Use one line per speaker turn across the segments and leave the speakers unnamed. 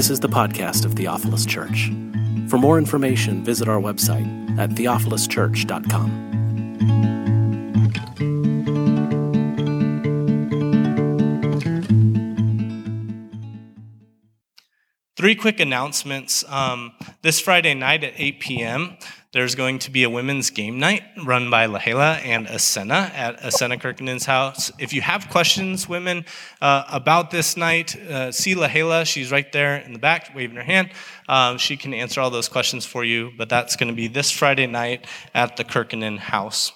This is the podcast of Theophilus Church. For more information, visit our website at theophiluschurch.com.
Three quick announcements. Um, this Friday night at 8 p.m., there's going to be a women's game night run by Lahela and Asena at Asena Kirkkanen's house. If you have questions, women, uh, about this night, uh, see Lahela. She's right there in the back, waving her hand. Um, she can answer all those questions for you, but that's going to be this Friday night at the Kirkkanen house.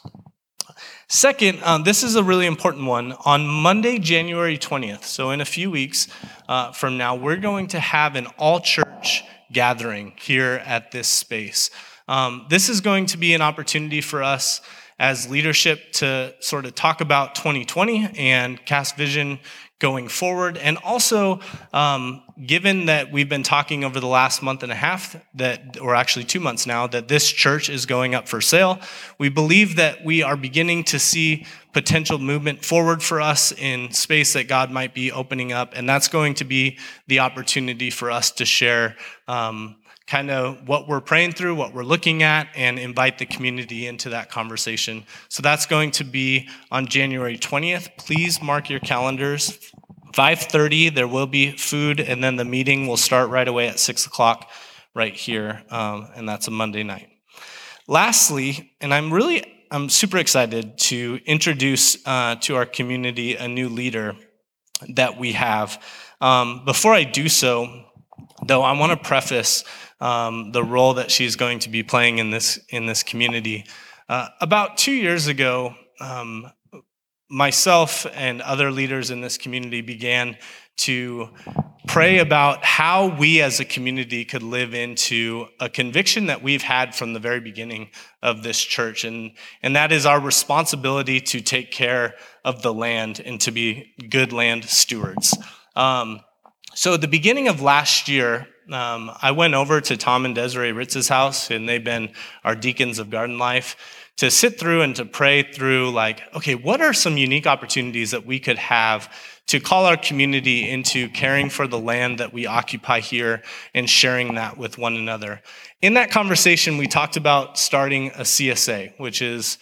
Second, um, this is a really important one. On Monday, January 20th, so in a few weeks uh, from now, we're going to have an all church gathering here at this space. Um, this is going to be an opportunity for us as leadership to sort of talk about 2020 and cast vision going forward. And also, um, given that we've been talking over the last month and a half, that, or actually two months now, that this church is going up for sale, we believe that we are beginning to see potential movement forward for us in space that God might be opening up. And that's going to be the opportunity for us to share. Um, kind of what we're praying through, what we're looking at, and invite the community into that conversation. So that's going to be on January 20th. Please mark your calendars. 5.30, there will be food, and then the meeting will start right away at 6 o'clock right here, um, and that's a Monday night. Lastly, and I'm really, I'm super excited to introduce uh, to our community a new leader that we have. Um, before I do so, though, I want to preface um, the role that she's going to be playing in this in this community. Uh, about two years ago, um, myself and other leaders in this community began to pray about how we as a community could live into a conviction that we've had from the very beginning of this church. And, and that is our responsibility to take care of the land and to be good land stewards. Um, so, at the beginning of last year, um, I went over to Tom and Desiree Ritz's house, and they've been our deacons of Garden Life, to sit through and to pray through, like, okay, what are some unique opportunities that we could have to call our community into caring for the land that we occupy here and sharing that with one another? In that conversation, we talked about starting a CSA, which is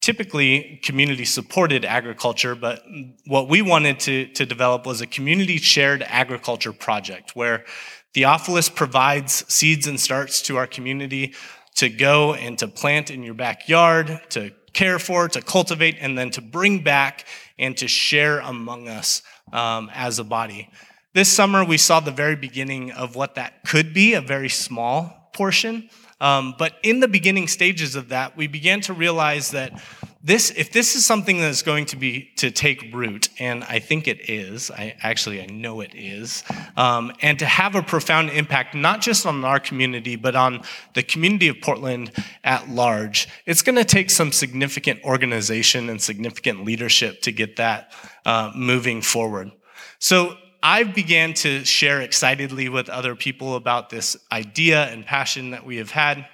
typically community supported agriculture, but what we wanted to, to develop was a community shared agriculture project where Theophilus provides seeds and starts to our community to go and to plant in your backyard, to care for, to cultivate, and then to bring back and to share among us um, as a body. This summer, we saw the very beginning of what that could be, a very small portion. Um, but in the beginning stages of that, we began to realize that this, if this is something that is going to be to take root, and I think it is, I actually I know it is, um, and to have a profound impact not just on our community but on the community of Portland at large, it's going to take some significant organization and significant leadership to get that uh, moving forward. So I began to share excitedly with other people about this idea and passion that we have had.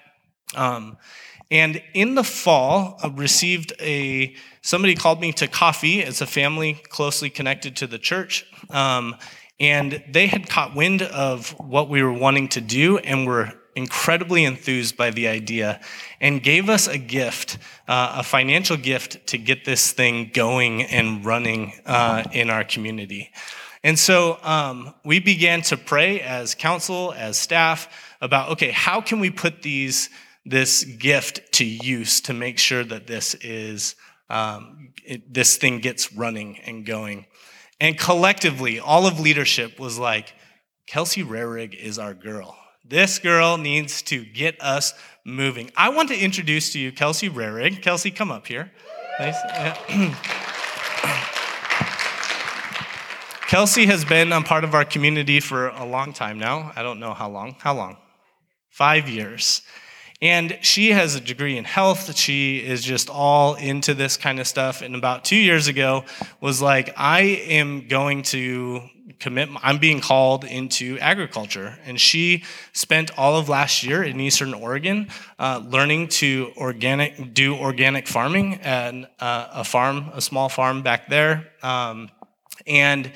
Um, and in the fall, I received a somebody called me to coffee. It's a family closely connected to the church. Um, and they had caught wind of what we were wanting to do and were incredibly enthused by the idea and gave us a gift, uh, a financial gift to get this thing going and running uh, in our community. And so um, we began to pray as council, as staff, about okay, how can we put these this gift to use to make sure that this is um, it, this thing gets running and going. And collectively, all of leadership was like, Kelsey Rarig is our girl. This girl needs to get us moving. I want to introduce to you Kelsey Rarig. Kelsey, come up here. Nice. Kelsey has been a part of our community for a long time now. I don't know how long. How long? Five years. And she has a degree in health. She is just all into this kind of stuff. And about two years ago, was like, I am going to commit, I'm being called into agriculture. And she spent all of last year in Eastern Oregon uh, learning to organic, do organic farming at uh, a farm, a small farm back there. Um, and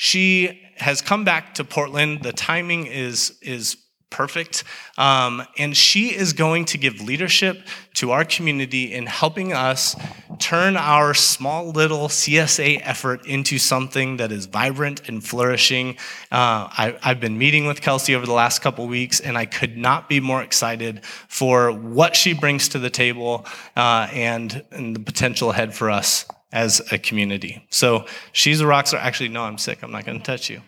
She has come back to Portland. The timing is, is perfect. Um, and she is going to give leadership to our community in helping us turn our small little CSA effort into something that is vibrant and flourishing. Uh, I, have been meeting with Kelsey over the last couple weeks, and I could not be more excited for what she brings to the table uh, and, and the potential ahead for us as a community. So she's a rock star. Actually, no, I'm sick. I'm not going to touch you.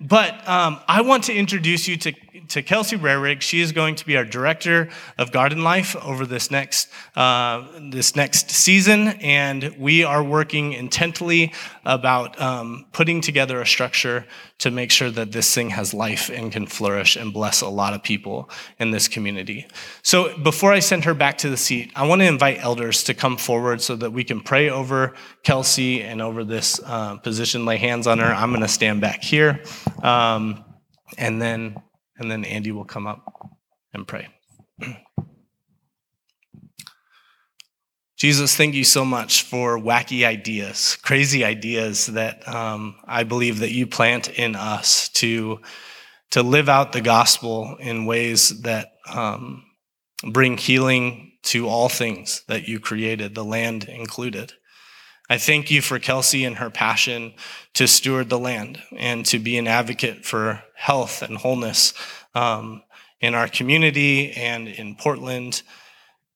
But um, I want to introduce you to, to Kelsey Rarig. She is going to be our director of garden life over this next, uh, this next season. And we are working intently about um, putting together a structure to make sure that this thing has life and can flourish and bless a lot of people in this community. So before I send her back to the seat, I want to invite elders to come forward so that we can pray over Kelsey and over this uh, position, lay hands on her. I'm going to stand back here. Um, and then and then Andy will come up and pray. Jesus, thank you so much for wacky ideas, crazy ideas that um, I believe that you plant in us to, to live out the gospel in ways that um, bring healing to all things that you created, the land included. I thank you for Kelsey and her passion to steward the land and to be an advocate for health and wholeness um, in our community and in Portland.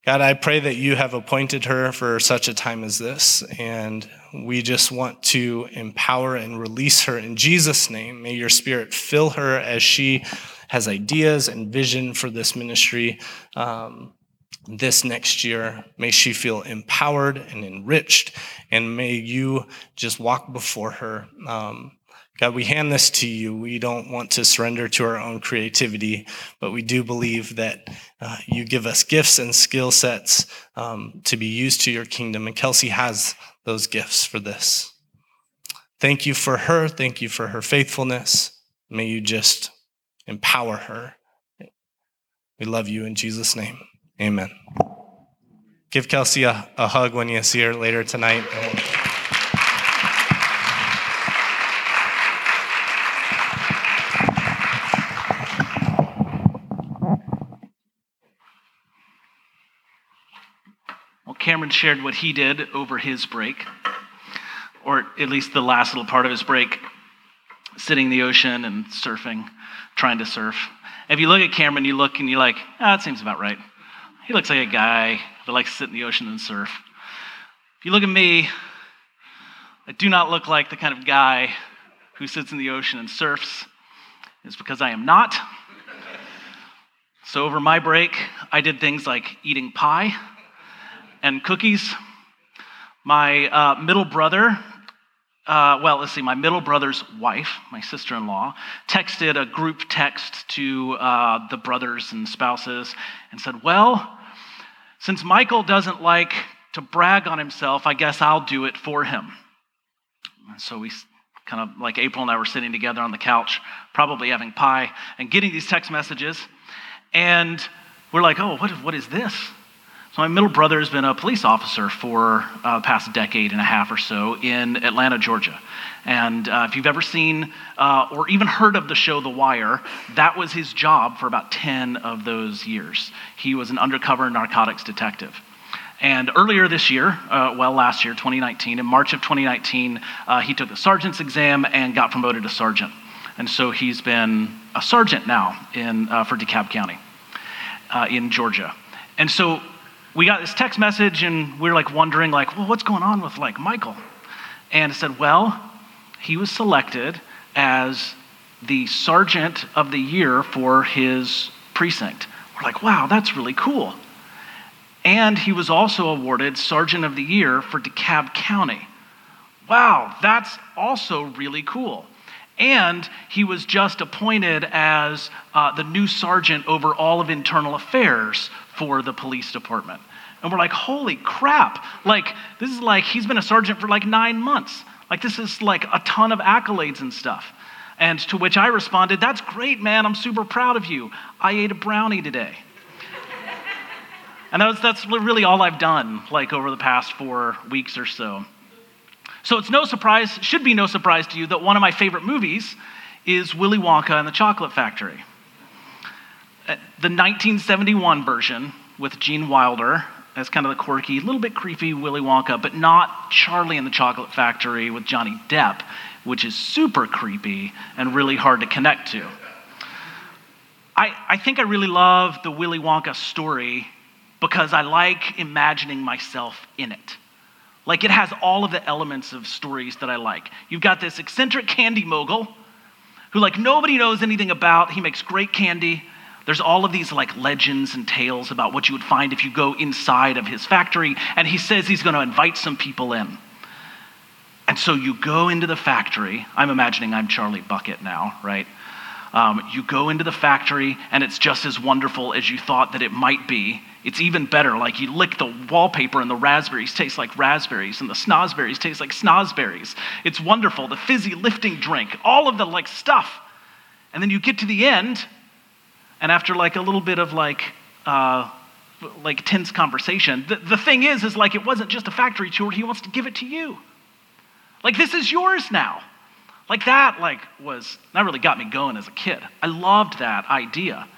God, I pray that you have appointed her for such a time as this, and we just want to empower and release her in Jesus' name. May your spirit fill her as she has ideas and vision for this ministry um, this next year. May she feel empowered and enriched, and may you just walk before her. Um, God, we hand this to you. We don't want to surrender to our own creativity, but we do believe that uh, you give us gifts and skill sets um, to be used to your kingdom. And Kelsey has those gifts for this. Thank you for her. Thank you for her faithfulness. May you just empower her. We love you in Jesus' name. Amen. Give Kelsey a, a hug when you see her later tonight.
Well, Cameron shared what he did over his break, or at least the last little part of his break, sitting in the ocean and surfing, trying to surf. If you look at Cameron, you look and you're like, ah, that seems about right. He looks like a guy that likes to sit in the ocean and surf. If you look at me, I do not look like the kind of guy who sits in the ocean and surfs. It's because I am not. So, over my break, I did things like eating pie and cookies. My uh, middle brother, uh, well, let's see, my middle brother's wife, my sister in law, texted a group text to uh, the brothers and spouses and said, Well, since Michael doesn't like to brag on himself, I guess I'll do it for him. And so we kind of like April and I were sitting together on the couch, probably having pie, and getting these text messages. And we're like, oh, what, what is this? So, my middle brother has been a police officer for uh, the past decade and a half or so in Atlanta, Georgia. And uh, if you've ever seen uh, or even heard of the show The Wire, that was his job for about 10 of those years. He was an undercover narcotics detective. And earlier this year, uh, well, last year, 2019, in March of 2019, uh, he took the sergeant's exam and got promoted to sergeant. And so he's been a sergeant now in, uh, for DeKalb County in Georgia. And so we got this text message and we are like wondering like well what's going on with like michael? And it said well he was selected as the sergeant of the year for his precinct. We're like wow that's really cool. And he was also awarded sergeant of the year for DeKalb County. Wow that's also really cool and he was just appointed as uh, the new sergeant over all of internal affairs for the police department. And we're like, holy crap. Like, this is like, he's been a sergeant for like nine months. Like, this is like a ton of accolades and stuff. And to which I responded, that's great, man. I'm super proud of you. I ate a brownie today. and that was, that's really all I've done, like, over the past four weeks or so. So it's no surprise, should be no surprise to you, that one of my favorite movies is Willy Wonka and the Chocolate Factory. Uh, the 1971 version with Gene Wilder as kind of the quirky, little bit creepy Willy Wonka, but not Charlie and the Chocolate Factory with Johnny Depp, which is super creepy and really hard to connect to. I, I think I really love the Willy Wonka story because I like imagining myself in it. Like it has all of the elements of stories that I like. You've got this eccentric candy mogul who like nobody knows anything about. He makes great candy. There's all of these like legends and tales about what you would find if you go inside of his factory and he says he's going to invite some people in. And so you go into the factory. I'm imagining I'm Charlie Bucket now, right? Um, you go into the factory and it's just as wonderful as you thought that it might be. It's even better. Like you lick the wallpaper and the raspberries taste like raspberries and the snozberries taste like snozberries. It's wonderful. The fizzy lifting drink, all of the like stuff. And then you get to the end, and after like a little bit of like, uh, like tense conversation, the, the thing is, is like it wasn't just a factory tour. He wants to give it to you. Like this is yours now. Like that, like was that really got me going as a kid. I loved that idea.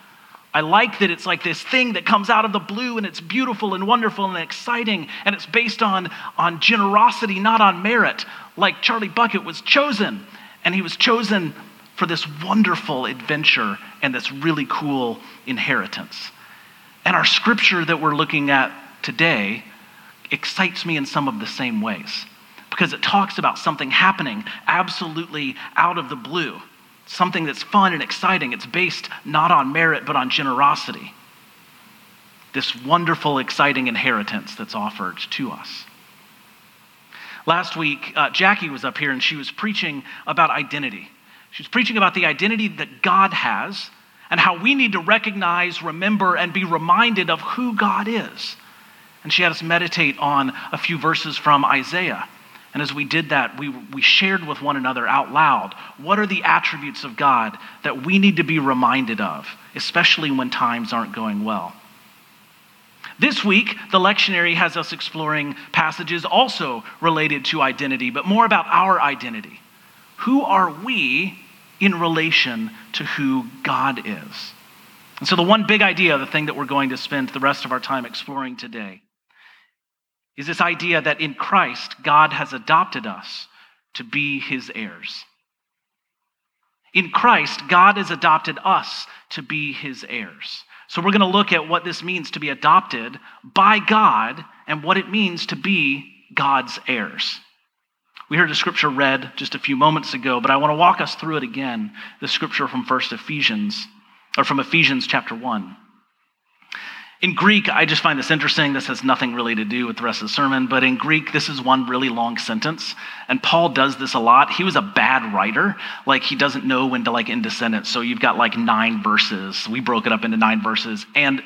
I like that it's like this thing that comes out of the blue and it's beautiful and wonderful and exciting and it's based on, on generosity, not on merit. Like Charlie Bucket was chosen and he was chosen for this wonderful adventure and this really cool inheritance. And our scripture that we're looking at today excites me in some of the same ways because it talks about something happening absolutely out of the blue something that's fun and exciting. It's based not on merit, but on generosity. This wonderful, exciting inheritance that's offered to us. Last week, uh, Jackie was up here and she was preaching about identity. She was preaching about the identity that God has and how we need to recognize, remember, and be reminded of who God is. And she had us meditate on a few verses from Isaiah. And as we did that, we, we shared with one another out loud what are the attributes of God that we need to be reminded of, especially when times aren't going well. This week, the lectionary has us exploring passages also related to identity, but more about our identity. Who are we in relation to who God is? And so, the one big idea, the thing that we're going to spend the rest of our time exploring today, is this idea that in Christ, God has adopted us to be his heirs. In Christ, God has adopted us to be his heirs. So we're going to look at what this means to be adopted by God and what it means to be God's heirs. We heard a scripture read just a few moments ago, but I want to walk us through it again. The scripture from First Ephesians, or from Ephesians chapter 1. In Greek, I just find this interesting. This has nothing really to do with the rest of the sermon, but in Greek, this is one really long sentence. And Paul does this a lot. He was a bad writer. Like, he doesn't know when to like end a sentence. So you've got like nine verses. We broke it up into nine verses and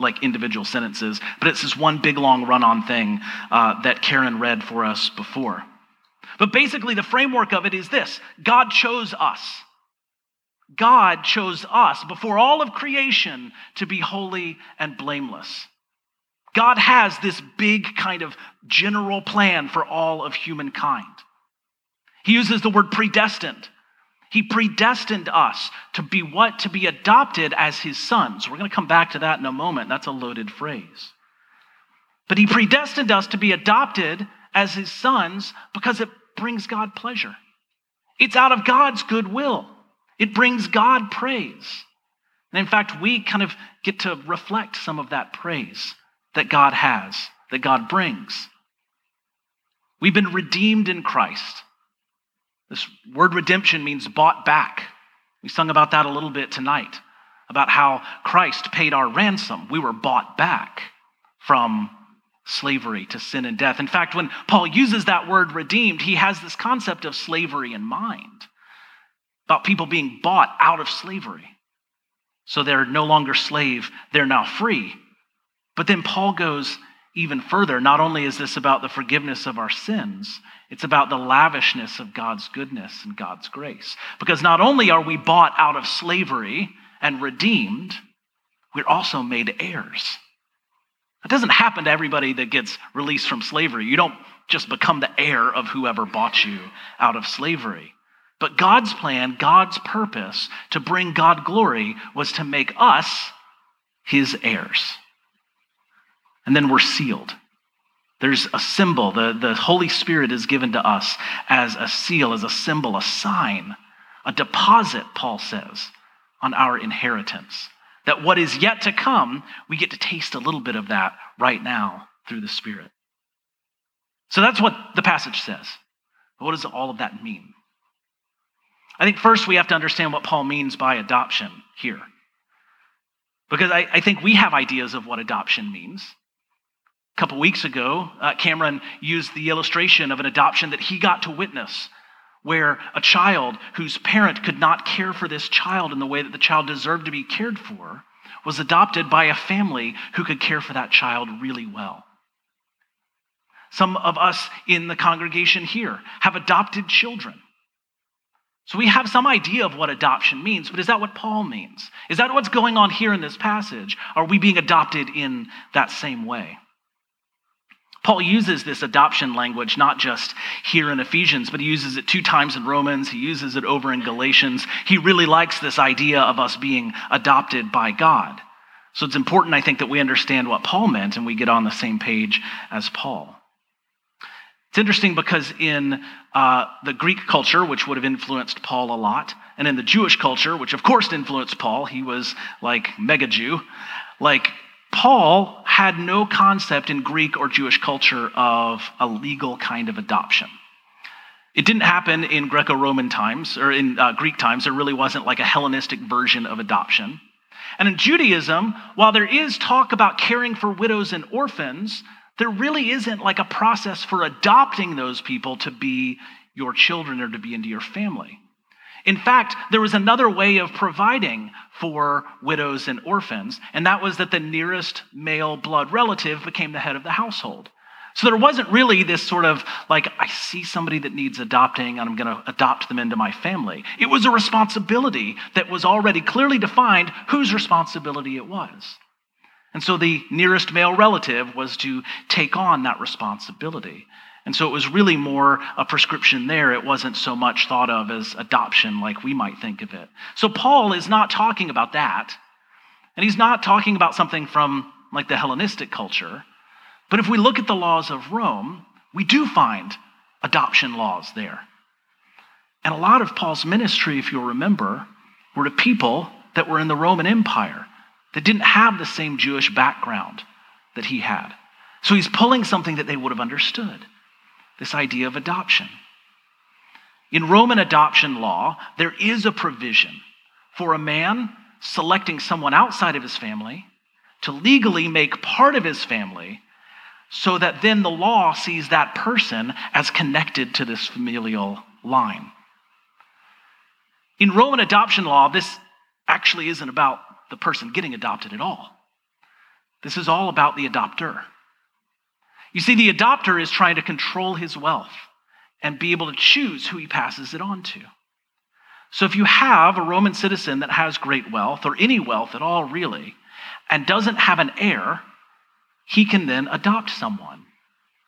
like individual sentences. But it's this one big long run on thing uh, that Karen read for us before. But basically, the framework of it is this God chose us. God chose us before all of creation to be holy and blameless. God has this big kind of general plan for all of humankind. He uses the word predestined. He predestined us to be what? To be adopted as his sons. We're going to come back to that in a moment. That's a loaded phrase. But he predestined us to be adopted as his sons because it brings God pleasure. It's out of God's goodwill. It brings God praise. And in fact, we kind of get to reflect some of that praise that God has, that God brings. We've been redeemed in Christ. This word redemption means bought back. We sung about that a little bit tonight, about how Christ paid our ransom. We were bought back from slavery to sin and death. In fact, when Paul uses that word redeemed, he has this concept of slavery in mind about people being bought out of slavery. So they're no longer slave, they're now free. But then Paul goes even further. Not only is this about the forgiveness of our sins, it's about the lavishness of God's goodness and God's grace. Because not only are we bought out of slavery and redeemed, we're also made heirs. It doesn't happen to everybody that gets released from slavery. You don't just become the heir of whoever bought you out of slavery. But God's plan, God's purpose to bring God glory was to make us his heirs. And then we're sealed. There's a symbol. The, the Holy Spirit is given to us as a seal, as a symbol, a sign, a deposit, Paul says, on our inheritance. That what is yet to come, we get to taste a little bit of that right now through the Spirit. So that's what the passage says. What does all of that mean? I think first we have to understand what Paul means by adoption here. Because I, I think we have ideas of what adoption means. A couple weeks ago, uh, Cameron used the illustration of an adoption that he got to witness, where a child whose parent could not care for this child in the way that the child deserved to be cared for was adopted by a family who could care for that child really well. Some of us in the congregation here have adopted children. So we have some idea of what adoption means, but is that what Paul means? Is that what's going on here in this passage? Are we being adopted in that same way? Paul uses this adoption language not just here in Ephesians, but he uses it two times in Romans. He uses it over in Galatians. He really likes this idea of us being adopted by God. So it's important, I think, that we understand what Paul meant and we get on the same page as Paul. It's interesting because in uh, the Greek culture, which would have influenced Paul a lot, and in the Jewish culture, which of course influenced Paul, he was like mega Jew, like Paul had no concept in Greek or Jewish culture of a legal kind of adoption. It didn't happen in Greco Roman times or in uh, Greek times. There really wasn't like a Hellenistic version of adoption. And in Judaism, while there is talk about caring for widows and orphans, there really isn't like a process for adopting those people to be your children or to be into your family. In fact, there was another way of providing for widows and orphans, and that was that the nearest male blood relative became the head of the household. So there wasn't really this sort of like, I see somebody that needs adopting and I'm going to adopt them into my family. It was a responsibility that was already clearly defined whose responsibility it was. And so the nearest male relative was to take on that responsibility. And so it was really more a prescription there. It wasn't so much thought of as adoption like we might think of it. So Paul is not talking about that. And he's not talking about something from like the Hellenistic culture. But if we look at the laws of Rome, we do find adoption laws there. And a lot of Paul's ministry, if you'll remember, were to people that were in the Roman Empire that didn't have the same Jewish background that he had. So he's pulling something that they would have understood this idea of adoption. In Roman adoption law, there is a provision for a man selecting someone outside of his family to legally make part of his family so that then the law sees that person as connected to this familial line. In Roman adoption law, this actually isn't about the person getting adopted at all. This is all about the adopter. You see, the adopter is trying to control his wealth and be able to choose who he passes it on to. So if you have a Roman citizen that has great wealth, or any wealth at all, really, and doesn't have an heir, he can then adopt someone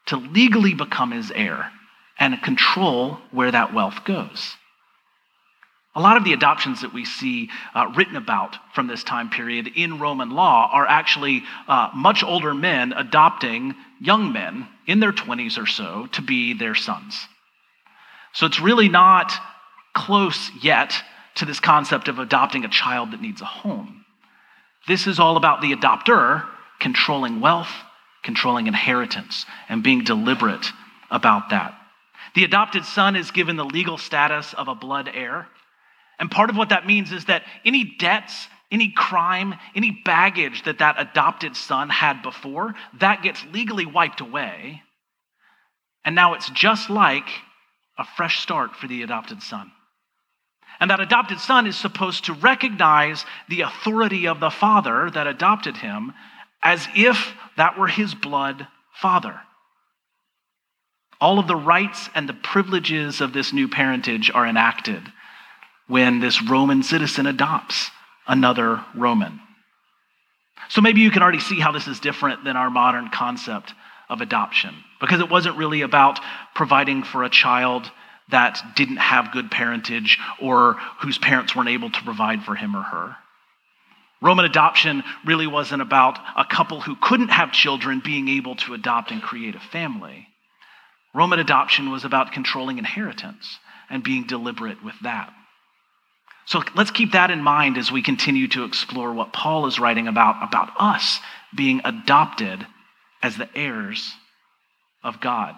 to legally become his heir and control where that wealth goes. A lot of the adoptions that we see uh, written about from this time period in Roman law are actually uh, much older men adopting young men in their 20s or so to be their sons. So it's really not close yet to this concept of adopting a child that needs a home. This is all about the adopter controlling wealth, controlling inheritance, and being deliberate about that. The adopted son is given the legal status of a blood heir. And part of what that means is that any debts, any crime, any baggage that that adopted son had before, that gets legally wiped away. And now it's just like a fresh start for the adopted son. And that adopted son is supposed to recognize the authority of the father that adopted him as if that were his blood father. All of the rights and the privileges of this new parentage are enacted when this Roman citizen adopts another Roman. So maybe you can already see how this is different than our modern concept of adoption, because it wasn't really about providing for a child that didn't have good parentage or whose parents weren't able to provide for him or her. Roman adoption really wasn't about a couple who couldn't have children being able to adopt and create a family. Roman adoption was about controlling inheritance and being deliberate with that. So let's keep that in mind as we continue to explore what Paul is writing about, about us being adopted as the heirs of God.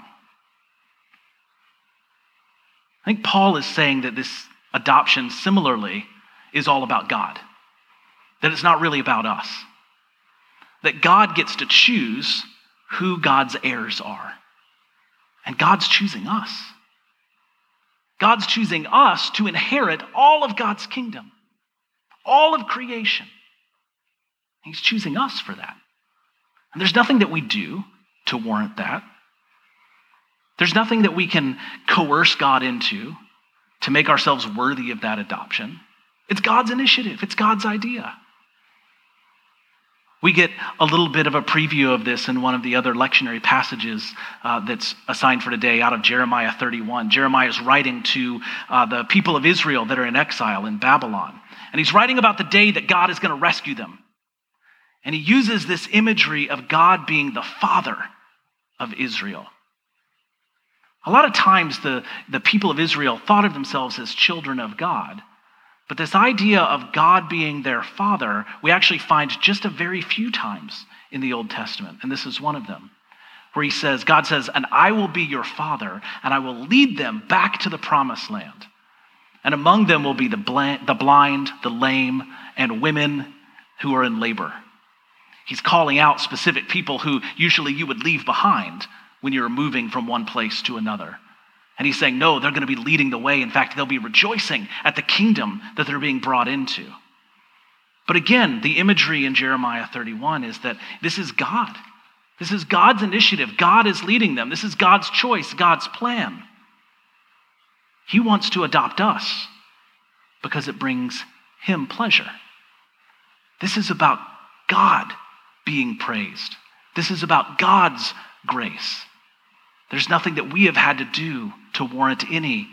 I think Paul is saying that this adoption, similarly, is all about God, that it's not really about us, that God gets to choose who God's heirs are, and God's choosing us. God's choosing us to inherit all of God's kingdom, all of creation. He's choosing us for that. And there's nothing that we do to warrant that. There's nothing that we can coerce God into to make ourselves worthy of that adoption. It's God's initiative, it's God's idea. We get a little bit of a preview of this in one of the other lectionary passages uh, that's assigned for today out of Jeremiah 31. Jeremiah is writing to uh, the people of Israel that are in exile in Babylon. And he's writing about the day that God is going to rescue them. And he uses this imagery of God being the father of Israel. A lot of times, the, the people of Israel thought of themselves as children of God. But this idea of God being their father, we actually find just a very few times in the Old Testament. And this is one of them, where he says, God says, And I will be your father, and I will lead them back to the promised land. And among them will be the blind, the, blind, the lame, and women who are in labor. He's calling out specific people who usually you would leave behind when you're moving from one place to another. And he's saying, no, they're going to be leading the way. In fact, they'll be rejoicing at the kingdom that they're being brought into. But again, the imagery in Jeremiah 31 is that this is God. This is God's initiative. God is leading them. This is God's choice, God's plan. He wants to adopt us because it brings him pleasure. This is about God being praised. This is about God's grace. There's nothing that we have had to do to warrant any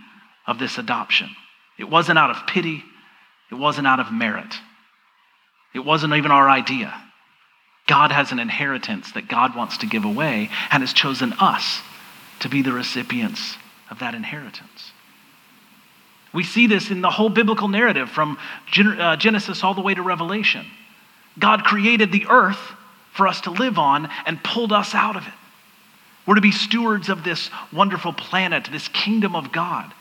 of this adoption. It wasn't out of pity, it wasn't out of merit, it wasn't even our idea. God has an inheritance that God wants to give away and has chosen us to be the recipients of that inheritance. We see this in the whole biblical narrative from uh, Genesis all the way to Revelation. God created the earth for us to live on and pulled us out of it. We're to be stewards of this wonderful planet, this kingdom of God.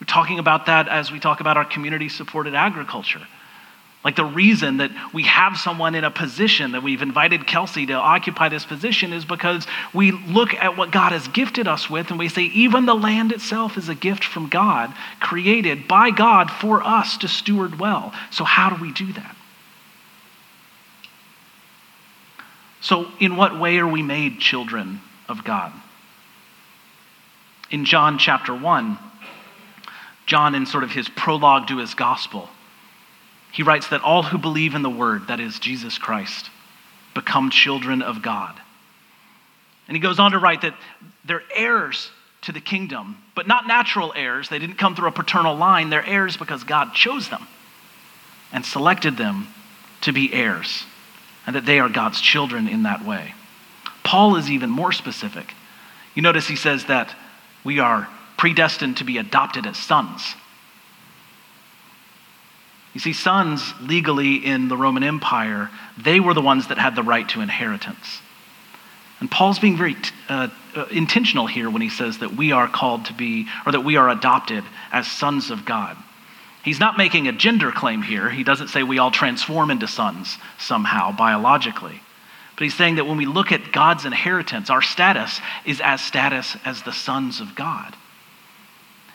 We're talking about that as we talk about our community supported agriculture. Like the reason that we have someone in a position that we've invited Kelsey to occupy this position is because we look at what God has gifted us with and we say, even the land itself is a gift from God, created by God for us to steward well. So, how do we do that? So, in what way are we made children of God? In John chapter 1, John, in sort of his prologue to his gospel, he writes that all who believe in the Word, that is Jesus Christ, become children of God. And he goes on to write that they're heirs to the kingdom, but not natural heirs. They didn't come through a paternal line. They're heirs because God chose them and selected them to be heirs and that they are God's children in that way. Paul is even more specific. You notice he says that we are predestined to be adopted as sons. You see, sons legally in the Roman Empire, they were the ones that had the right to inheritance. And Paul's being very uh, uh, intentional here when he says that we are called to be, or that we are adopted as sons of God. He's not making a gender claim here. He doesn't say we all transform into sons somehow biologically. But he's saying that when we look at God's inheritance, our status is as status as the sons of God.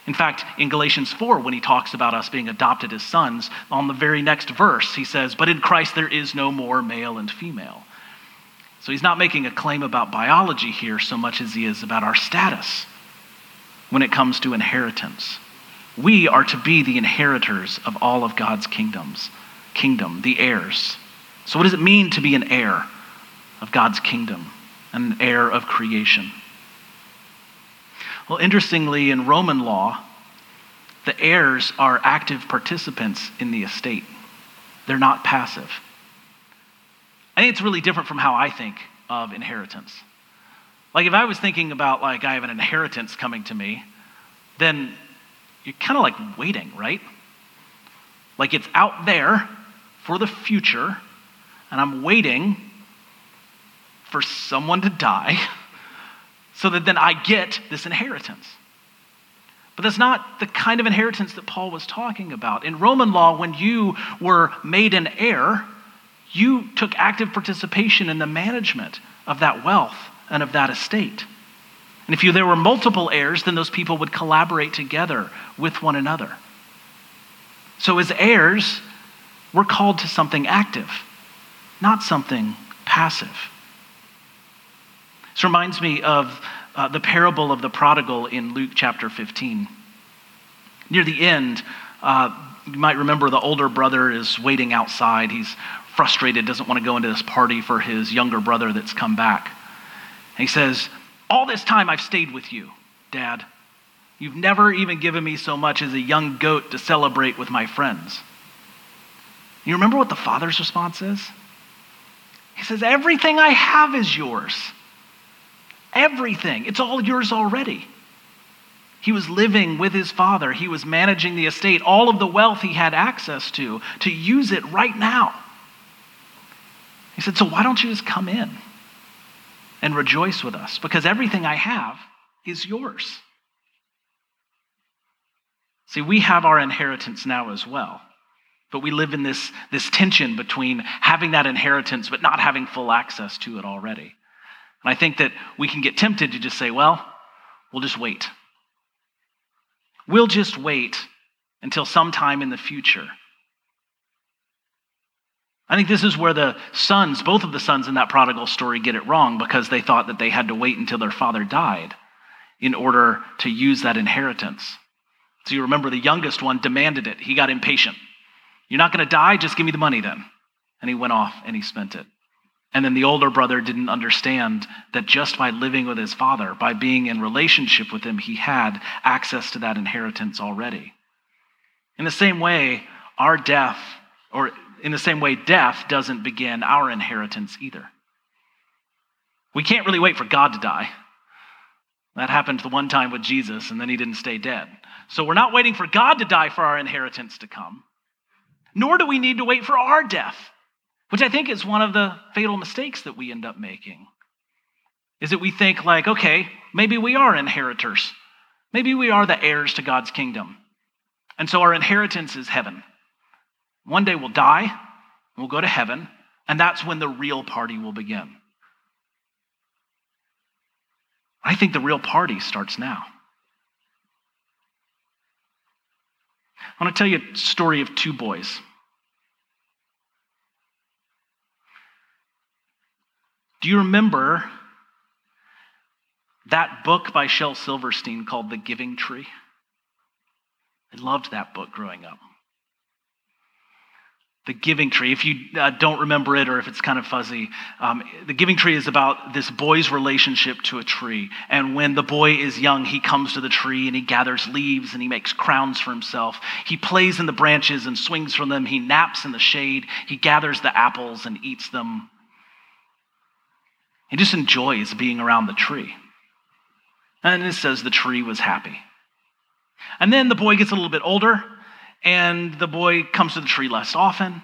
In fact, in Galatians 4, when he talks about us being adopted as sons, on the very next verse, he says, But in Christ there is no more male and female. So he's not making a claim about biology here so much as he is about our status when it comes to inheritance. We are to be the inheritors of all of God's kingdoms, kingdom, the heirs. So, what does it mean to be an heir of God's kingdom, an heir of creation? Well, interestingly, in Roman law, the heirs are active participants in the estate. They're not passive. I think it's really different from how I think of inheritance. Like if I was thinking about like I have an inheritance coming to me, then you're kind of like waiting, right? Like it's out there for the future, and I'm waiting for someone to die so that then I get this inheritance. But that's not the kind of inheritance that Paul was talking about. In Roman law, when you were made an heir, you took active participation in the management of that wealth and of that estate. And if you, there were multiple heirs, then those people would collaborate together with one another. So, as heirs, we're called to something active, not something passive. This reminds me of uh, the parable of the prodigal in Luke chapter 15. Near the end, uh, you might remember the older brother is waiting outside. He's frustrated, doesn't want to go into this party for his younger brother that's come back. And he says, All this time I've stayed with you, Dad. You've never even given me so much as a young goat to celebrate with my friends. You remember what the father's response is? He says, Everything I have is yours. Everything. It's all yours already. He was living with his father. He was managing the estate, all of the wealth he had access to, to use it right now. He said, So why don't you just come in and rejoice with us? Because everything I have is yours. See, we have our inheritance now as well. But we live in this, this tension between having that inheritance but not having full access to it already. And I think that we can get tempted to just say, well, we'll just wait. We'll just wait until sometime in the future. I think this is where the sons, both of the sons in that prodigal story, get it wrong because they thought that they had to wait until their father died in order to use that inheritance. So you remember the youngest one demanded it. He got impatient. You're not going to die, just give me the money then. And he went off and he spent it. And then the older brother didn't understand that just by living with his father, by being in relationship with him, he had access to that inheritance already. In the same way, our death, or in the same way, death doesn't begin our inheritance either. We can't really wait for God to die. That happened the one time with Jesus, and then he didn't stay dead. So we're not waiting for God to die for our inheritance to come, nor do we need to wait for our death which I think is one of the fatal mistakes that we end up making. Is that we think, like, okay, maybe we are inheritors. Maybe we are the heirs to God's kingdom. And so our inheritance is heaven. One day we'll die, we'll go to heaven, and that's when the real party will begin. I think the real party starts now. I want to tell you a story of two boys. Do you remember that book by Shel Silverstein called The Giving Tree? I loved that book growing up. The Giving Tree, if you uh, don't remember it or if it's kind of fuzzy, um, The Giving Tree is about this boy's relationship to a tree. And when the boy is young, he comes to the tree and he gathers leaves and he makes crowns for himself. He plays in the branches and swings from them. He naps in the shade. He gathers the apples and eats them. He just enjoys being around the tree. And it says the tree was happy. And then the boy gets a little bit older, and the boy comes to the tree less often.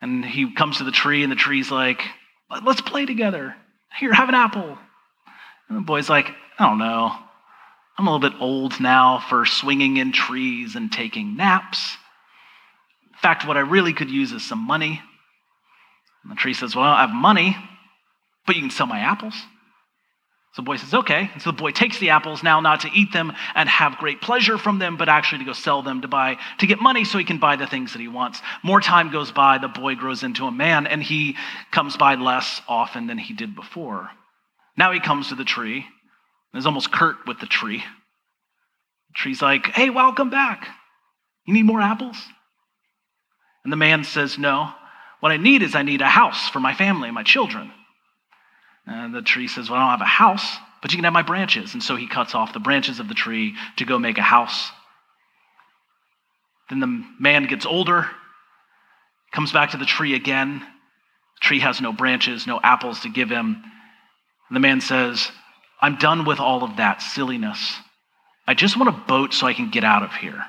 And he comes to the tree, and the tree's like, let's play together. Here, have an apple. And the boy's like, I don't know. I'm a little bit old now for swinging in trees and taking naps. In fact, what I really could use is some money. And the tree says, Well, I have money, but you can sell my apples. So the boy says, okay. And so the boy takes the apples now not to eat them and have great pleasure from them, but actually to go sell them to buy, to get money so he can buy the things that he wants. More time goes by, the boy grows into a man, and he comes by less often than he did before. Now he comes to the tree and is almost curt with the tree. The tree's like, hey, welcome back. You need more apples? And the man says, no. What I need is I need a house for my family my children. And the tree says, Well, I don't have a house, but you can have my branches. And so he cuts off the branches of the tree to go make a house. Then the man gets older, comes back to the tree again. The tree has no branches, no apples to give him. And the man says, I'm done with all of that silliness. I just want a boat so I can get out of here.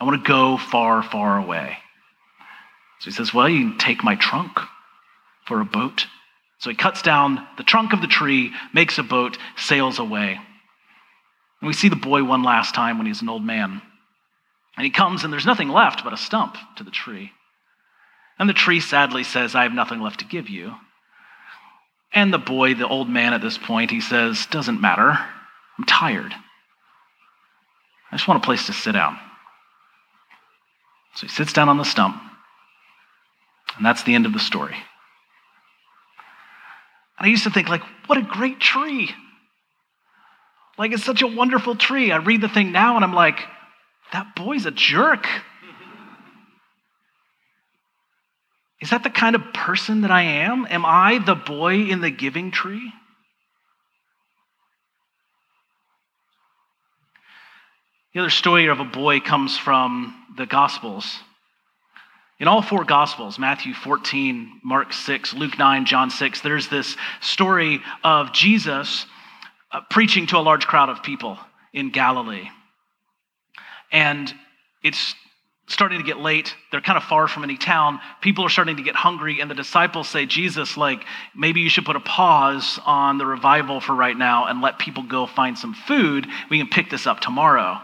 I want to go far, far away. So he says, Well, you can take my trunk for a boat. So he cuts down the trunk of the tree, makes a boat, sails away. And we see the boy one last time when he's an old man. And he comes, and there's nothing left but a stump to the tree. And the tree sadly says, I have nothing left to give you. And the boy, the old man at this point, he says, Doesn't matter. I'm tired. I just want a place to sit down. So he sits down on the stump. And that's the end of the story. And I used to think, like, what a great tree. Like, it's such a wonderful tree. I read the thing now and I'm like, that boy's a jerk. Is that the kind of person that I am? Am I the boy in the giving tree? The other story of a boy comes from the Gospels. In all four Gospels, Matthew 14, Mark 6, Luke 9, John 6, there's this story of Jesus uh, preaching to a large crowd of people in Galilee. And it's starting to get late. They're kind of far from any town. People are starting to get hungry, and the disciples say, Jesus, like, maybe you should put a pause on the revival for right now and let people go find some food. We can pick this up tomorrow.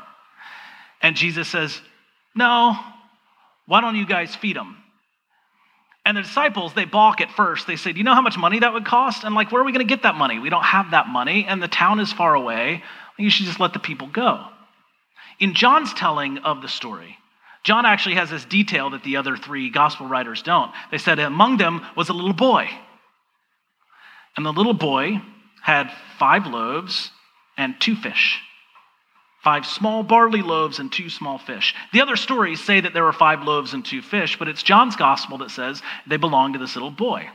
And Jesus says, No, why don't you guys feed them? And the disciples, they balk at first. They say, Do you know how much money that would cost? And like, where are we going to get that money? We don't have that money, and the town is far away. You should just let the people go. In John's telling of the story, John actually has this detail that the other three gospel writers don't. They said among them was a little boy. And the little boy had five loaves and two fish. Five small barley loaves and two small fish. The other stories say that there were five loaves and two fish, but it's John's gospel that says they belong to this little boy.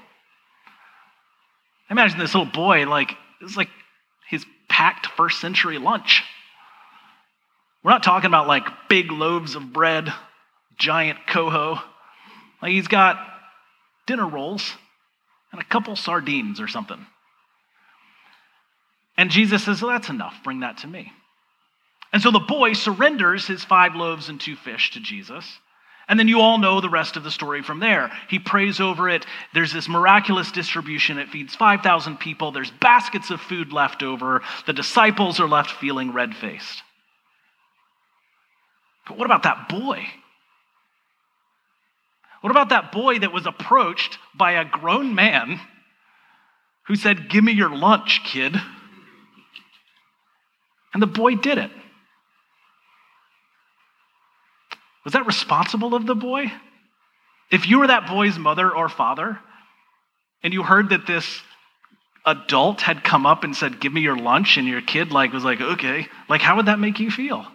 Imagine this little boy, like, it's like his packed first century lunch. We're not talking about like big loaves of bread, giant coho. Like he's got dinner rolls and a couple sardines or something. And Jesus says, well, that's enough. Bring that to me. And so the boy surrenders his five loaves and two fish to Jesus. And then you all know the rest of the story from there. He prays over it. There's this miraculous distribution. It feeds 5,000 people. There's baskets of food left over. The disciples are left feeling red faced. But what about that boy? What about that boy that was approached by a grown man who said, Give me your lunch, kid? And the boy did it. Was that responsible of the boy? If you were that boy's mother or father, and you heard that this adult had come up and said, Give me your lunch, and your kid like was like, okay, like how would that make you feel?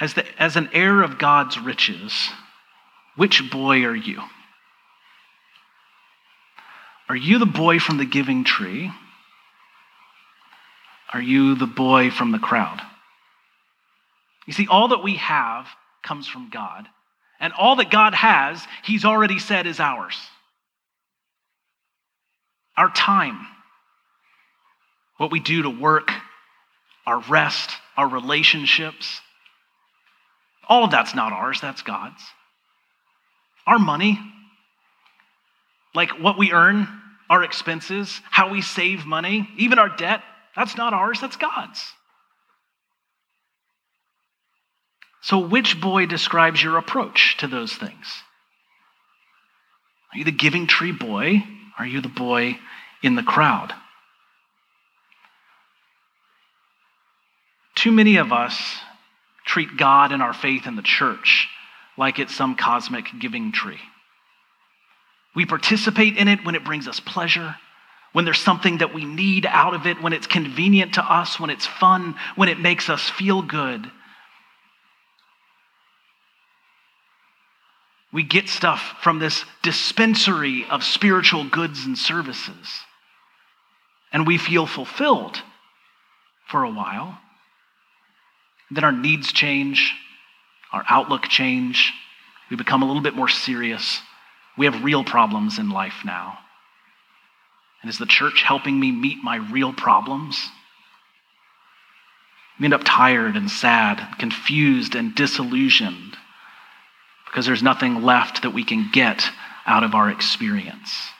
As, the, as an heir of God's riches, which boy are you? Are you the boy from the giving tree? Are you the boy from the crowd? You see, all that we have comes from God, and all that God has, He's already said is ours. Our time, what we do to work, our rest, our relationships, all of that's not ours, that's God's. Our money, like what we earn, our expenses, how we save money, even our debt, that's not ours, that's God's. So, which boy describes your approach to those things? Are you the giving tree boy? Are you the boy in the crowd? Too many of us treat God and our faith in the church like it's some cosmic giving tree. We participate in it when it brings us pleasure. When there's something that we need out of it, when it's convenient to us, when it's fun, when it makes us feel good. We get stuff from this dispensary of spiritual goods and services. And we feel fulfilled for a while. Then our needs change, our outlook change, we become a little bit more serious. We have real problems in life now. And is the church helping me meet my real problems? We end up tired and sad, confused and disillusioned because there's nothing left that we can get out of our experience.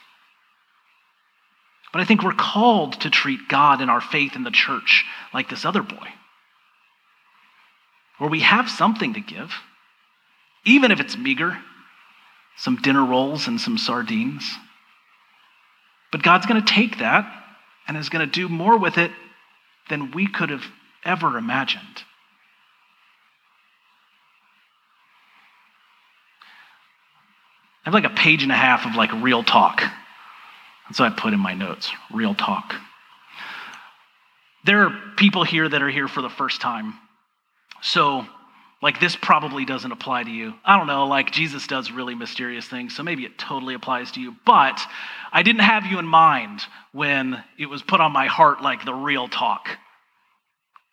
But I think we're called to treat God and our faith in the church like this other boy, where we have something to give, even if it's meager some dinner rolls and some sardines. But God's going to take that and is going to do more with it than we could have ever imagined. I have like a page and a half of like real talk. That's what I put in my notes real talk. There are people here that are here for the first time. So, like, this probably doesn't apply to you. I don't know, like, Jesus does really mysterious things, so maybe it totally applies to you. But I didn't have you in mind when it was put on my heart, like, the real talk.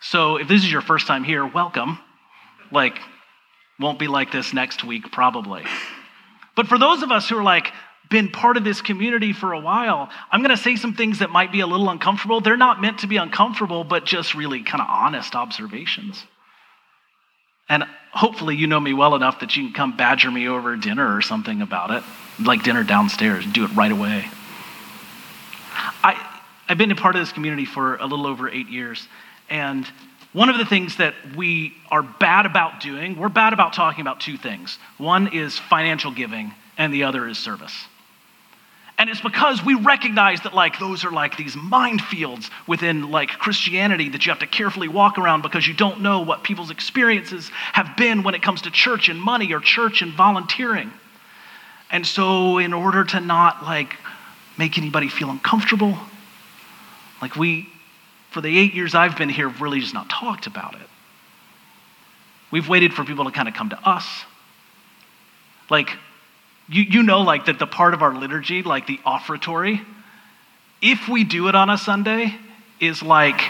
So, if this is your first time here, welcome. Like, won't be like this next week, probably. But for those of us who are like, been part of this community for a while, I'm going to say some things that might be a little uncomfortable. They're not meant to be uncomfortable, but just really kind of honest observations. And hopefully, you know me well enough that you can come badger me over dinner or something about it, like dinner downstairs, do it right away. I, I've been a part of this community for a little over eight years, and one of the things that we are bad about doing, we're bad about talking about two things. One is financial giving, and the other is service. And it's because we recognize that like those are like these minefields within like Christianity that you have to carefully walk around because you don't know what people's experiences have been when it comes to church and money or church and volunteering. And so in order to not like make anybody feel uncomfortable, like we for the eight years I've been here, really just not talked about it. We've waited for people to kind of come to us. Like, you, you know, like that the part of our liturgy, like the offertory, if we do it on a Sunday, is like,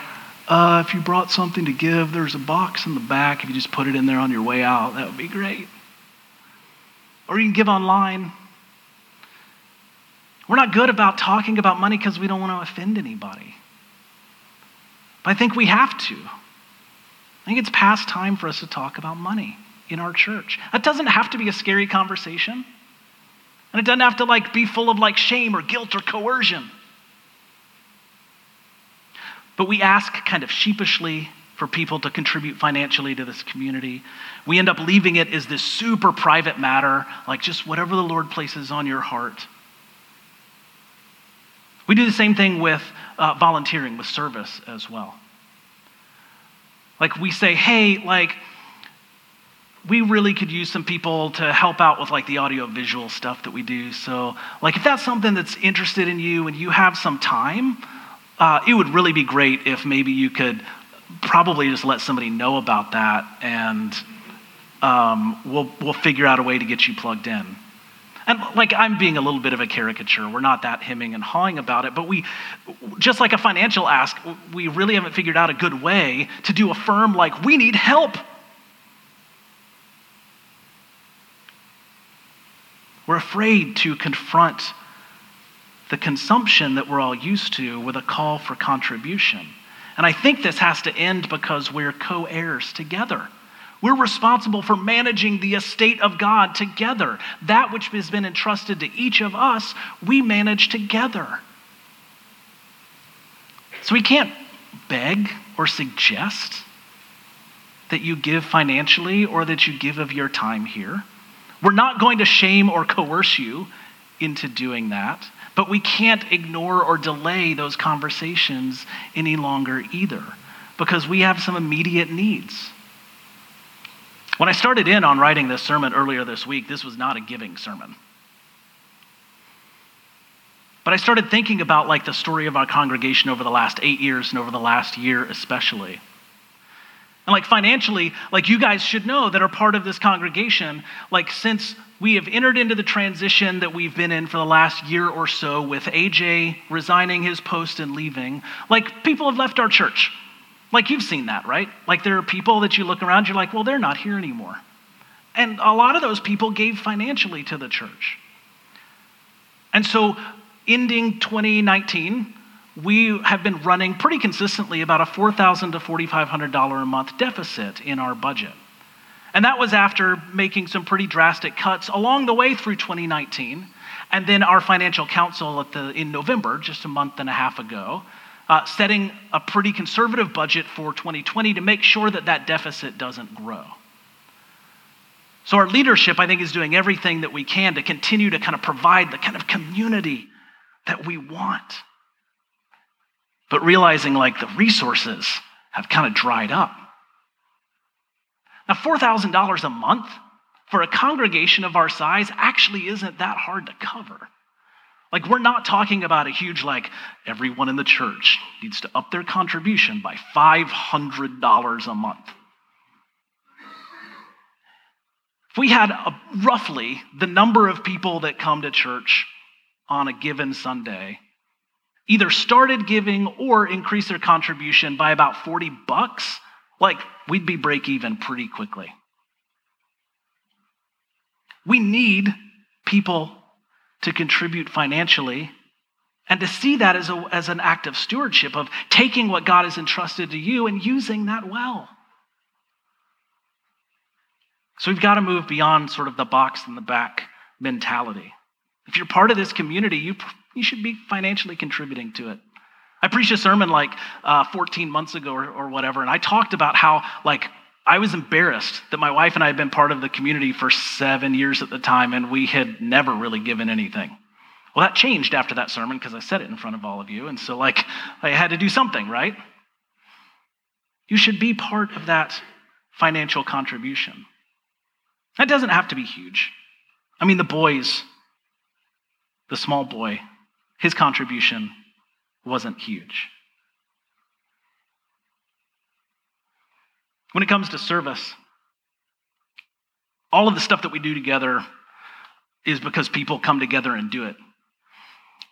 uh, if you brought something to give, there's a box in the back. If you just put it in there on your way out, that would be great. Or you can give online. We're not good about talking about money because we don't want to offend anybody. But I think we have to. I think it's past time for us to talk about money in our church. That doesn't have to be a scary conversation. And it doesn't have to like be full of like shame or guilt or coercion. But we ask kind of sheepishly for people to contribute financially to this community. We end up leaving it as this super private matter, like just whatever the Lord places on your heart. We do the same thing with uh, volunteering, with service as well. Like we say, hey, like, we really could use some people to help out with like the audio visual stuff that we do. So, like, if that's something that's interested in you and you have some time, uh, it would really be great if maybe you could probably just let somebody know about that and um, we'll, we'll figure out a way to get you plugged in. And like I'm being a little bit of a caricature. We're not that hemming and hawing about it, but we, just like a financial ask, we really haven't figured out a good way to do a firm like, we need help. We're afraid to confront the consumption that we're all used to with a call for contribution. And I think this has to end because we're co heirs together. We're responsible for managing the estate of God together. That which has been entrusted to each of us, we manage together. So we can't beg or suggest that you give financially or that you give of your time here. We're not going to shame or coerce you into doing that, but we can't ignore or delay those conversations any longer either because we have some immediate needs. When I started in on writing this sermon earlier this week, this was not a giving sermon. But I started thinking about like the story of our congregation over the last eight years and over the last year especially. And like financially, like you guys should know that are part of this congregation, like since we have entered into the transition that we've been in for the last year or so with AJ resigning his post and leaving, like people have left our church. Like you've seen that, right? Like there are people that you look around, you're like, well, they're not here anymore. And a lot of those people gave financially to the church. And so, ending 2019, we have been running pretty consistently about a $4,000 to $4,500 a month deficit in our budget. And that was after making some pretty drastic cuts along the way through 2019. And then our financial council the, in November, just a month and a half ago, uh, setting a pretty conservative budget for 2020 to make sure that that deficit doesn't grow. So, our leadership, I think, is doing everything that we can to continue to kind of provide the kind of community that we want. But realizing like the resources have kind of dried up. Now, $4,000 a month for a congregation of our size actually isn't that hard to cover. Like, we're not talking about a huge, like, everyone in the church needs to up their contribution by $500 a month. If we had a, roughly the number of people that come to church on a given Sunday, either started giving or increased their contribution by about 40 bucks, like we'd be break even pretty quickly. We need people to contribute financially and to see that as, a, as an act of stewardship, of taking what God has entrusted to you and using that well. So we've got to move beyond sort of the box in the back mentality. If you're part of this community, you, you should be financially contributing to it. I preached a sermon like uh, 14 months ago or, or whatever, and I talked about how, like, I was embarrassed that my wife and I had been part of the community for seven years at the time, and we had never really given anything. Well, that changed after that sermon because I said it in front of all of you, and so, like, I had to do something, right? You should be part of that financial contribution. That doesn't have to be huge. I mean, the boys, the small boy, his contribution wasn't huge. When it comes to service, all of the stuff that we do together is because people come together and do it.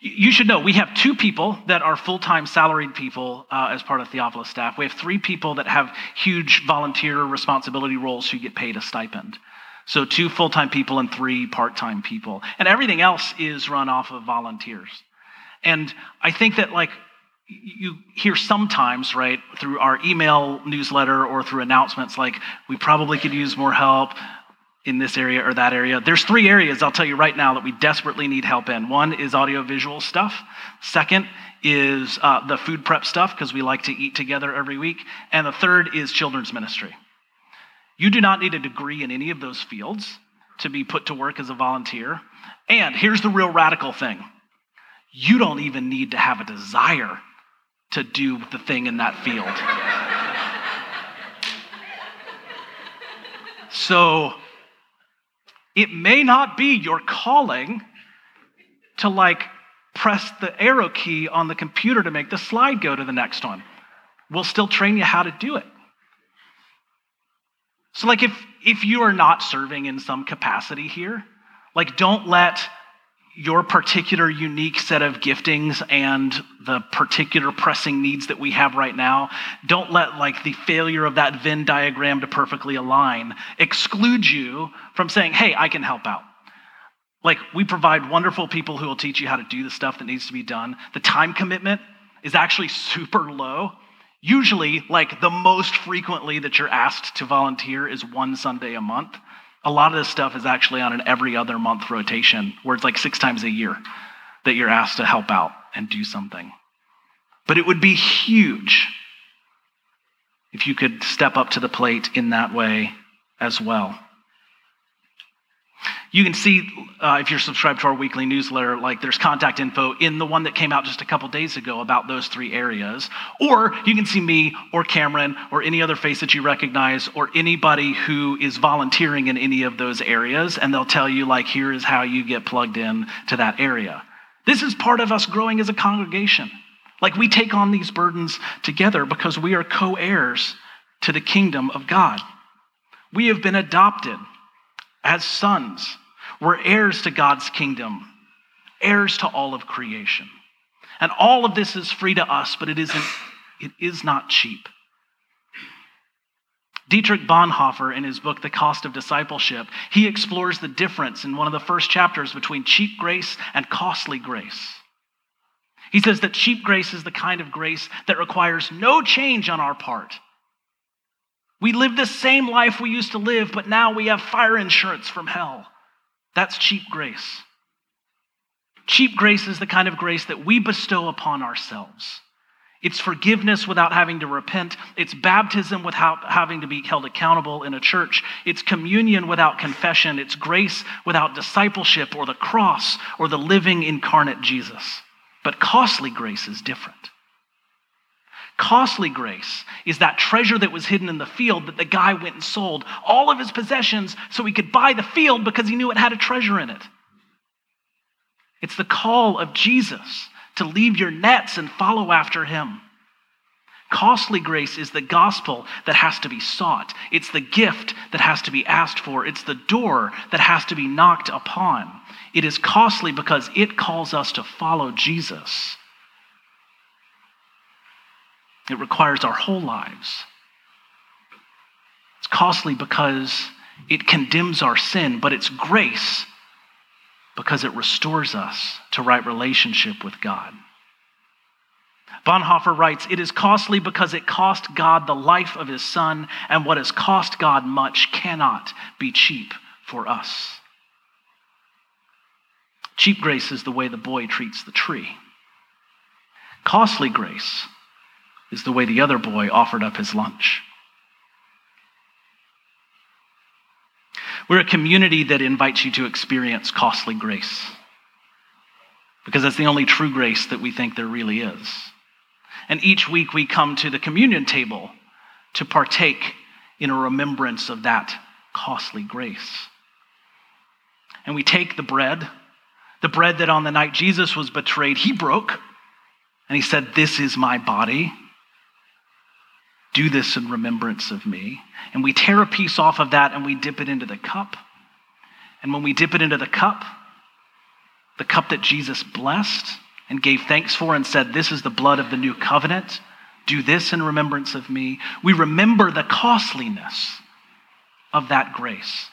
You should know we have two people that are full time salaried people uh, as part of Theophilus staff. We have three people that have huge volunteer responsibility roles who get paid a stipend. So, two full time people and three part time people. And everything else is run off of volunteers. And I think that, like, you hear sometimes, right, through our email newsletter or through announcements, like, we probably could use more help in this area or that area. There's three areas I'll tell you right now that we desperately need help in. One is audiovisual stuff. Second is uh, the food prep stuff because we like to eat together every week. And the third is children's ministry. You do not need a degree in any of those fields to be put to work as a volunteer. And here's the real radical thing you don't even need to have a desire to do the thing in that field. so it may not be your calling to like press the arrow key on the computer to make the slide go to the next one. We'll still train you how to do it. So, like, if, if you are not serving in some capacity here, like, don't let your particular unique set of giftings and the particular pressing needs that we have right now don't let like the failure of that venn diagram to perfectly align exclude you from saying hey i can help out. Like we provide wonderful people who will teach you how to do the stuff that needs to be done. The time commitment is actually super low. Usually, like the most frequently that you're asked to volunteer is one Sunday a month. A lot of this stuff is actually on an every other month rotation where it's like six times a year that you're asked to help out and do something. But it would be huge if you could step up to the plate in that way as well. You can see uh, if you're subscribed to our weekly newsletter, like there's contact info in the one that came out just a couple days ago about those three areas. Or you can see me or Cameron or any other face that you recognize or anybody who is volunteering in any of those areas, and they'll tell you, like, here is how you get plugged in to that area. This is part of us growing as a congregation. Like we take on these burdens together because we are co heirs to the kingdom of God. We have been adopted as sons. We're heirs to God's kingdom, heirs to all of creation. And all of this is free to us, but it isn't it is not cheap. Dietrich Bonhoeffer, in his book, The Cost of Discipleship, he explores the difference in one of the first chapters between cheap grace and costly grace. He says that cheap grace is the kind of grace that requires no change on our part. We live the same life we used to live, but now we have fire insurance from hell. That's cheap grace. Cheap grace is the kind of grace that we bestow upon ourselves. It's forgiveness without having to repent. It's baptism without having to be held accountable in a church. It's communion without confession. It's grace without discipleship or the cross or the living incarnate Jesus. But costly grace is different. Costly grace is that treasure that was hidden in the field that the guy went and sold all of his possessions so he could buy the field because he knew it had a treasure in it. It's the call of Jesus to leave your nets and follow after him. Costly grace is the gospel that has to be sought. It's the gift that has to be asked for. It's the door that has to be knocked upon. It is costly because it calls us to follow Jesus. It requires our whole lives. It's costly because it condemns our sin, but it's grace because it restores us to right relationship with God. Bonhoeffer writes, It is costly because it cost God the life of his son, and what has cost God much cannot be cheap for us. Cheap grace is the way the boy treats the tree. Costly grace is the way the other boy offered up his lunch. We're a community that invites you to experience costly grace because that's the only true grace that we think there really is. And each week we come to the communion table to partake in a remembrance of that costly grace. And we take the bread, the bread that on the night Jesus was betrayed, he broke, and he said, This is my body do this in remembrance of me. And we tear a piece off of that and we dip it into the cup. And when we dip it into the cup, the cup that Jesus blessed and gave thanks for and said, This is the blood of the new covenant. Do this in remembrance of me. We remember the costliness of that grace.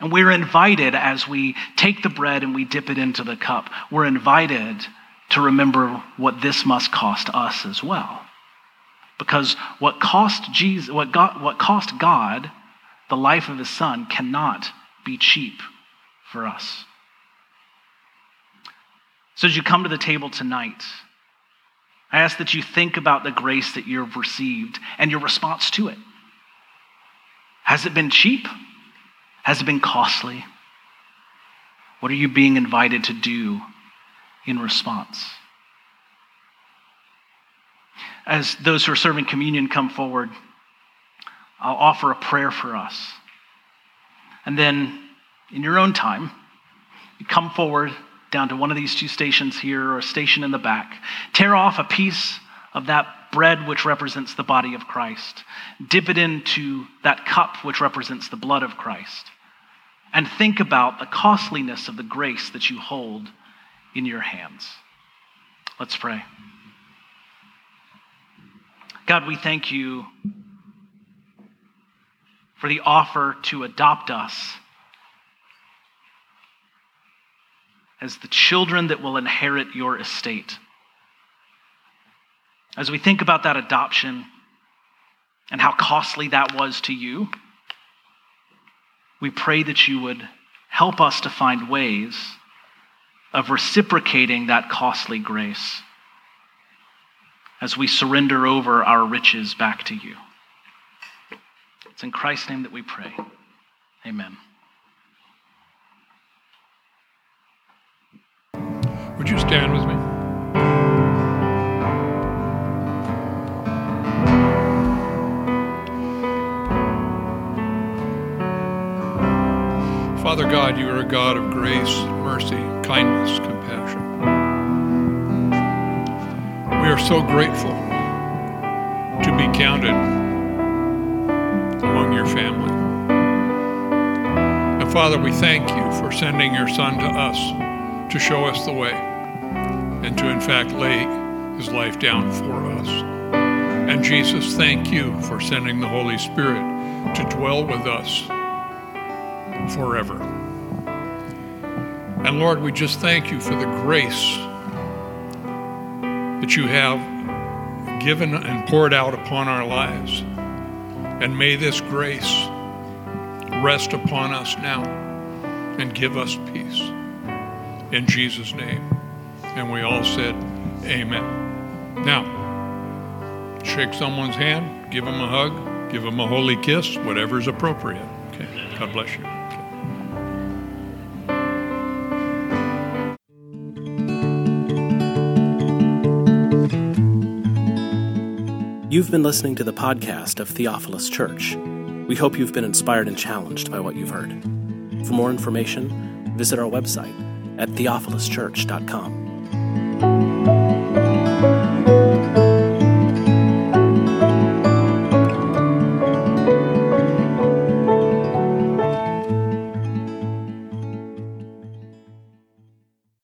And we're invited as we take the bread and we dip it into the cup, we're invited to remember what this must cost us as well. Because what cost Jesus, what, God, what cost God the life of his son cannot be cheap for us. So as you come to the table tonight, I ask that you think about the grace that you've received and your response to it. Has it been cheap? Has it been costly? What are you being invited to do in response? As those who are serving communion come forward, I'll offer a prayer for us. And then, in your own time, you come forward down to one of these two stations here or a station in the back, tear off a piece of that bread which represents the body of Christ, dip it into that cup which represents the blood of Christ, and think about the costliness of the grace that you hold in your hands. Let's pray. God, we thank you for the offer to adopt us as the children that will inherit your estate. As we think about that adoption and how costly that was to you, we pray that you would help us to find ways of reciprocating that costly grace as we surrender over our riches back to you. It's in Christ's name that we pray. Amen.
Would you stand with me? Father God, you are a God of grace, mercy, kindness, compassion. Are so grateful to be counted among your family. And Father, we thank you for sending your Son to us to show us the way and to, in fact, lay his life down for us. And Jesus, thank you for sending the Holy Spirit to dwell with us forever. And Lord, we just thank you for the grace that you have given and poured out upon our lives. And may this grace rest upon us now and give us peace. In Jesus' name. And we all said, Amen. Now, shake someone's hand, give them a hug, give them a holy kiss, whatever's appropriate. Okay. God bless you.
You've been listening to the podcast of Theophilus Church. We hope you've been inspired and challenged by what you've heard. For more information, visit our website at theophiluschurch.com.